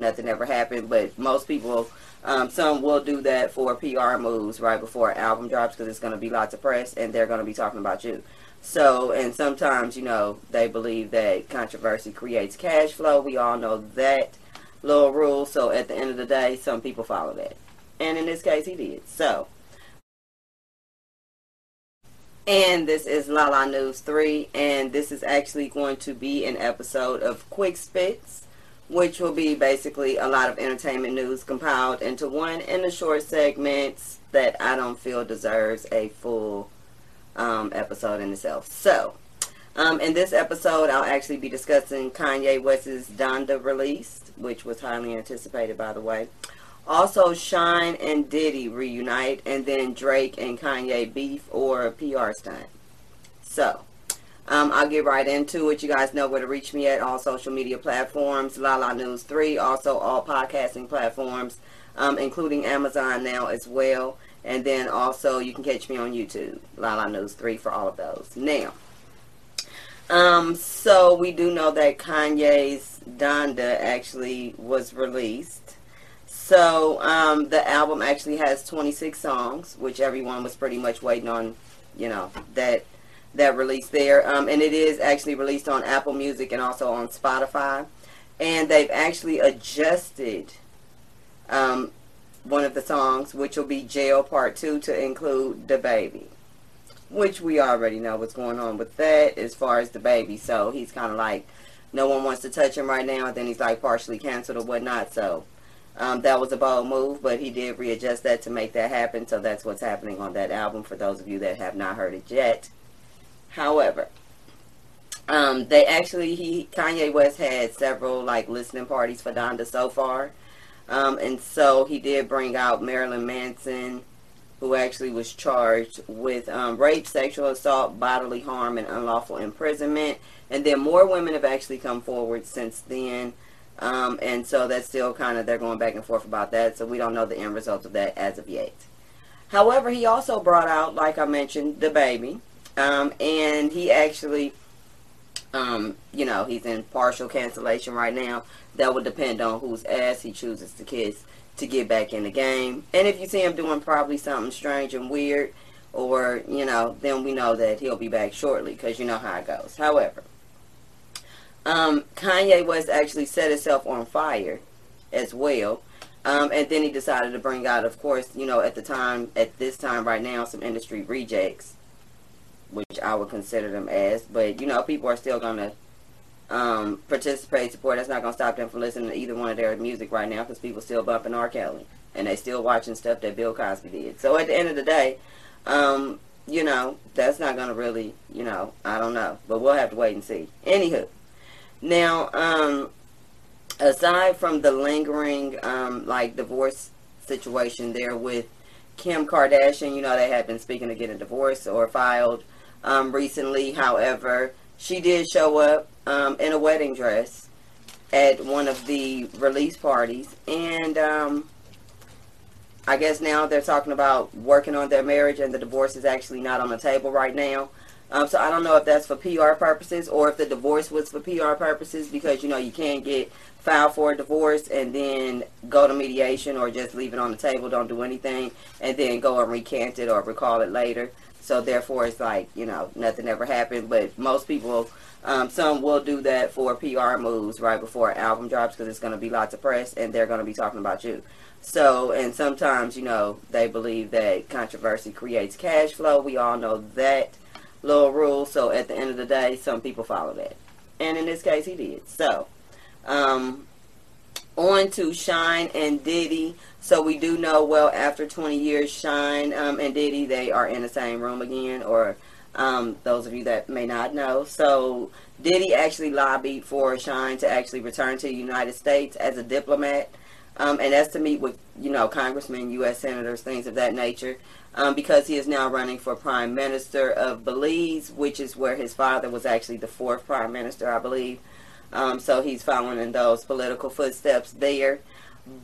nothing ever happened. But most people, um, some will do that for PR moves right before an album drops because it's going to be lots of press and they're going to be talking about you. So, and sometimes, you know, they believe that controversy creates cash flow. We all know that little rule. So, at the end of the day, some people follow that. And in this case, he did. So, and this is Lala News 3, and this is actually going to be an episode of Quick Spits, which will be basically a lot of entertainment news compiled into one in the short segments that I don't feel deserves a full um, episode in itself. So, um, in this episode, I'll actually be discussing Kanye West's Donda release, which was highly anticipated, by the way. Also, Shyne and Diddy reunite, and then Drake and Kanye beef or PR stunt. So, um, I'll get right into it. You guys know where to reach me at all social media platforms, Lala News 3, also all podcasting platforms, um, including Amazon now as well. And then also you can catch me on YouTube, Lala News 3 for all of those. Now, um, so we do know that Kanye's Donda actually was released. So um, the album actually has 26 songs, which everyone was pretty much waiting on, you know, that that release there. Um, and it is actually released on Apple Music and also on Spotify. And they've actually adjusted um, one of the songs, which will be Jail Part 2, to include the baby. Which we already know what's going on with that as far as the baby. So he's kind of like, no one wants to touch him right now. And then he's like partially canceled or whatnot. So um, that was a bold move, but he did readjust that to make that happen. So that's what's happening on that album for those of you that have not heard it yet. However, um, they actually he Kanye West had several like listening parties for Donda so far, um, and so he did bring out Marilyn Manson, who actually was charged with um, rape, sexual assault, bodily harm, and unlawful imprisonment. And then more women have actually come forward since then. Um, and so that's still kind of, they're going back and forth about that. So we don't know the end results of that as of yet. However, he also brought out, like I mentioned, DaBaby. Um, and he actually, um, you know, he's in partial cancellation right now. That would depend on whose ass he chooses to kiss to get back in the game. And if you see him doing probably something strange and weird, or, you know, then we know that he'll be back shortly because you know how it goes. However, um, Kanye West actually set himself on fire as well. Um, and then he decided to bring out, of course, you know, at the time, at this time right now, some industry rejects, which I would consider them as. But, you know, people are still to um, participate, support. That's not to stop them from listening to either one of their music right now because people still bumping R. Kelly. And they still watching stuff that Bill Cosby did. So at the end of the day, um, you know, that's not to really, you know, I don't know. But we'll have to wait and see. Anywho. Now, um, aside from the lingering, um, like, divorce situation there with Kim Kardashian, you know, they had been speaking of getting divorced or filed um, recently. However, she did show up um, in a wedding dress at one of the release parties. And um, I guess now they're talking about working on their marriage and the divorce is actually not on the table right now. Um, so I don't know if that's for PR purposes or if the divorce was for PR purposes because you know you can't get filed for a divorce and then go to mediation or just leave it on the table, don't do anything, and then go and recant it or recall it later. So therefore, it's like you know nothing ever happened. But most people, um, some will do that for PR moves right before an album drops because it's going to be lots of press and they're going to be talking about you. So, and sometimes you know they believe that controversy creates cash flow. We all know that little rule. So at the end of the day, some people follow that. And in this case, he did. So, um, on to Shyne and Diddy. So we do know, well, after 20 years, Shyne um, and Diddy, they are in the same room again, or um, those of you that may not know. So Diddy actually lobbied for Shyne to actually return to the United States as a diplomat. Um, and that's to meet with, you know, congressmen, U.S. senators, things of that nature um, because he is now running for prime minister of Belize, which is where his father was actually the fourth prime minister, I believe. Um, so he's following in those political footsteps there.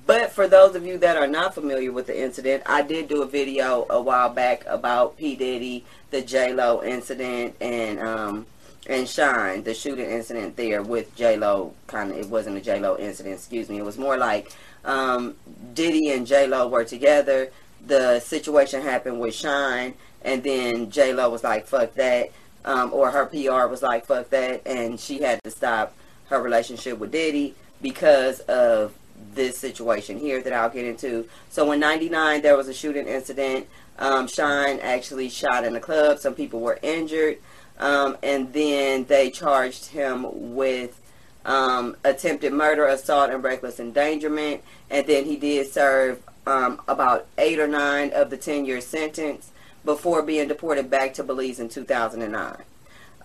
But for those of you that are not familiar with the incident, I did do a video a while back about P. Diddy, the J-Lo incident, and um, and Shyne, the shooting incident there with J Lo, kind of it wasn't a J Lo incident, excuse me. It was more like um, Diddy and J Lo were together. The situation happened with Shyne, and then J Lo was like, "Fuck that," um, or her PR was like, "Fuck that," and she had to stop her relationship with Diddy because of this situation here that I'll get into. So in '99, there was a shooting incident. Um, Shyne actually shot in the club. Some people were injured. Um, and then they charged him with um, attempted murder, assault, and reckless endangerment. And then he did serve um, about eight or nine of the 10 year sentence before being deported back to Belize in 2009.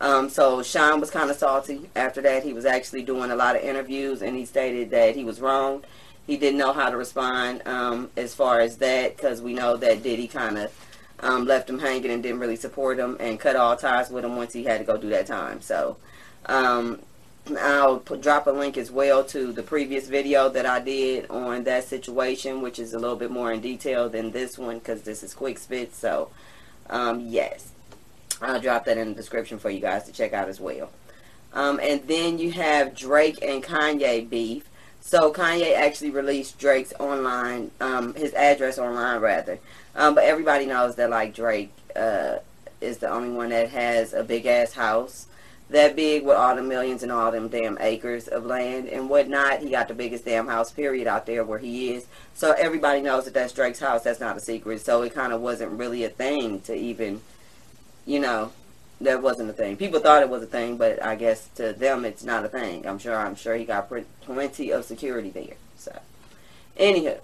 Um, so Sean was kind of salty after that. He was actually doing a lot of interviews and he stated that he was wrong. He didn't know how to respond um, as far as that because we know that Diddy kind of um, left him hanging and didn't really support him and cut all ties with him once he had to go do that time. So um, I'll put, drop a link as well to the previous video that I did on that situation, which is a little bit more in detail than this one because this is quick spit. So um, yes, I'll drop that in the description for you guys to check out as well. Um, and then you have Drake and Kanye beef. So Kanye actually released Drake's online, um, his address online rather. Um, but everybody knows that like Drake uh, is the only one that has a big ass house that big with all the millions and all them damn acres of land and whatnot. He got the biggest damn house period out there where he is. So everybody knows that that's Drake's house. That's not a secret. So it kind of wasn't really a thing to even, you know, that wasn't a thing. People thought it was a thing, but I guess to them it's not a thing. I'm sure. I'm sure he got plenty of security there. So, anywho,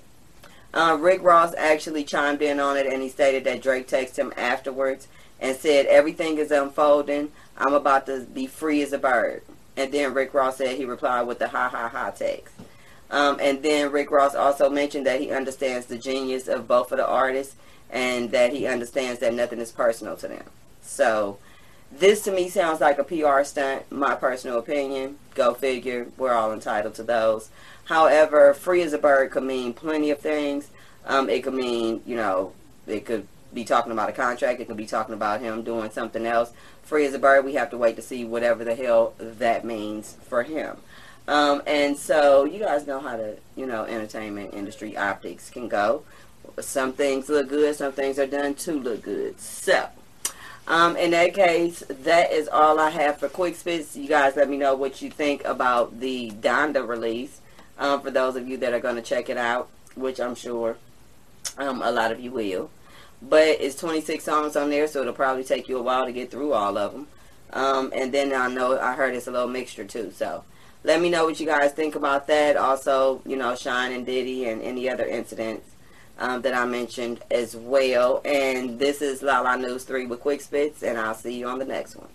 uh, Rick Ross actually chimed in on it, and he stated that Drake texted him afterwards and said everything is unfolding. I'm about to be free as a bird. And then Rick Ross said he replied with the ha ha ha text. Um, and then Rick Ross also mentioned that he understands the genius of both of the artists and that he understands that nothing is personal to them. So this to me sounds like a PR stunt, my personal opinion. Go figure. We're all entitled to those. However, free as a bird could mean plenty of things. Um, it could mean, you know, it could be talking about a contract. It could be talking about him doing something else. Free as a bird, we have to wait to see whatever the hell that means for him. Um, and so you guys know how the, you know, entertainment industry optics can go. Some things look good. Some things are done to look good. So, um, in that case, that is all I have for Quick Spits. You guys let me know what you think about the Donda release. Um, for those of you that are going to check it out, which I'm sure um, a lot of you will. But it's 26 songs on there, so it'll probably take you a while to get through all of them. Um, and then I know I heard it's a little mixture too. So let me know what you guys think about that. Also, you know, Shyne and Diddy and any other incidents um, that I mentioned as well. And this is La La News 3 with Quick Spits, and I'll see you on the next one.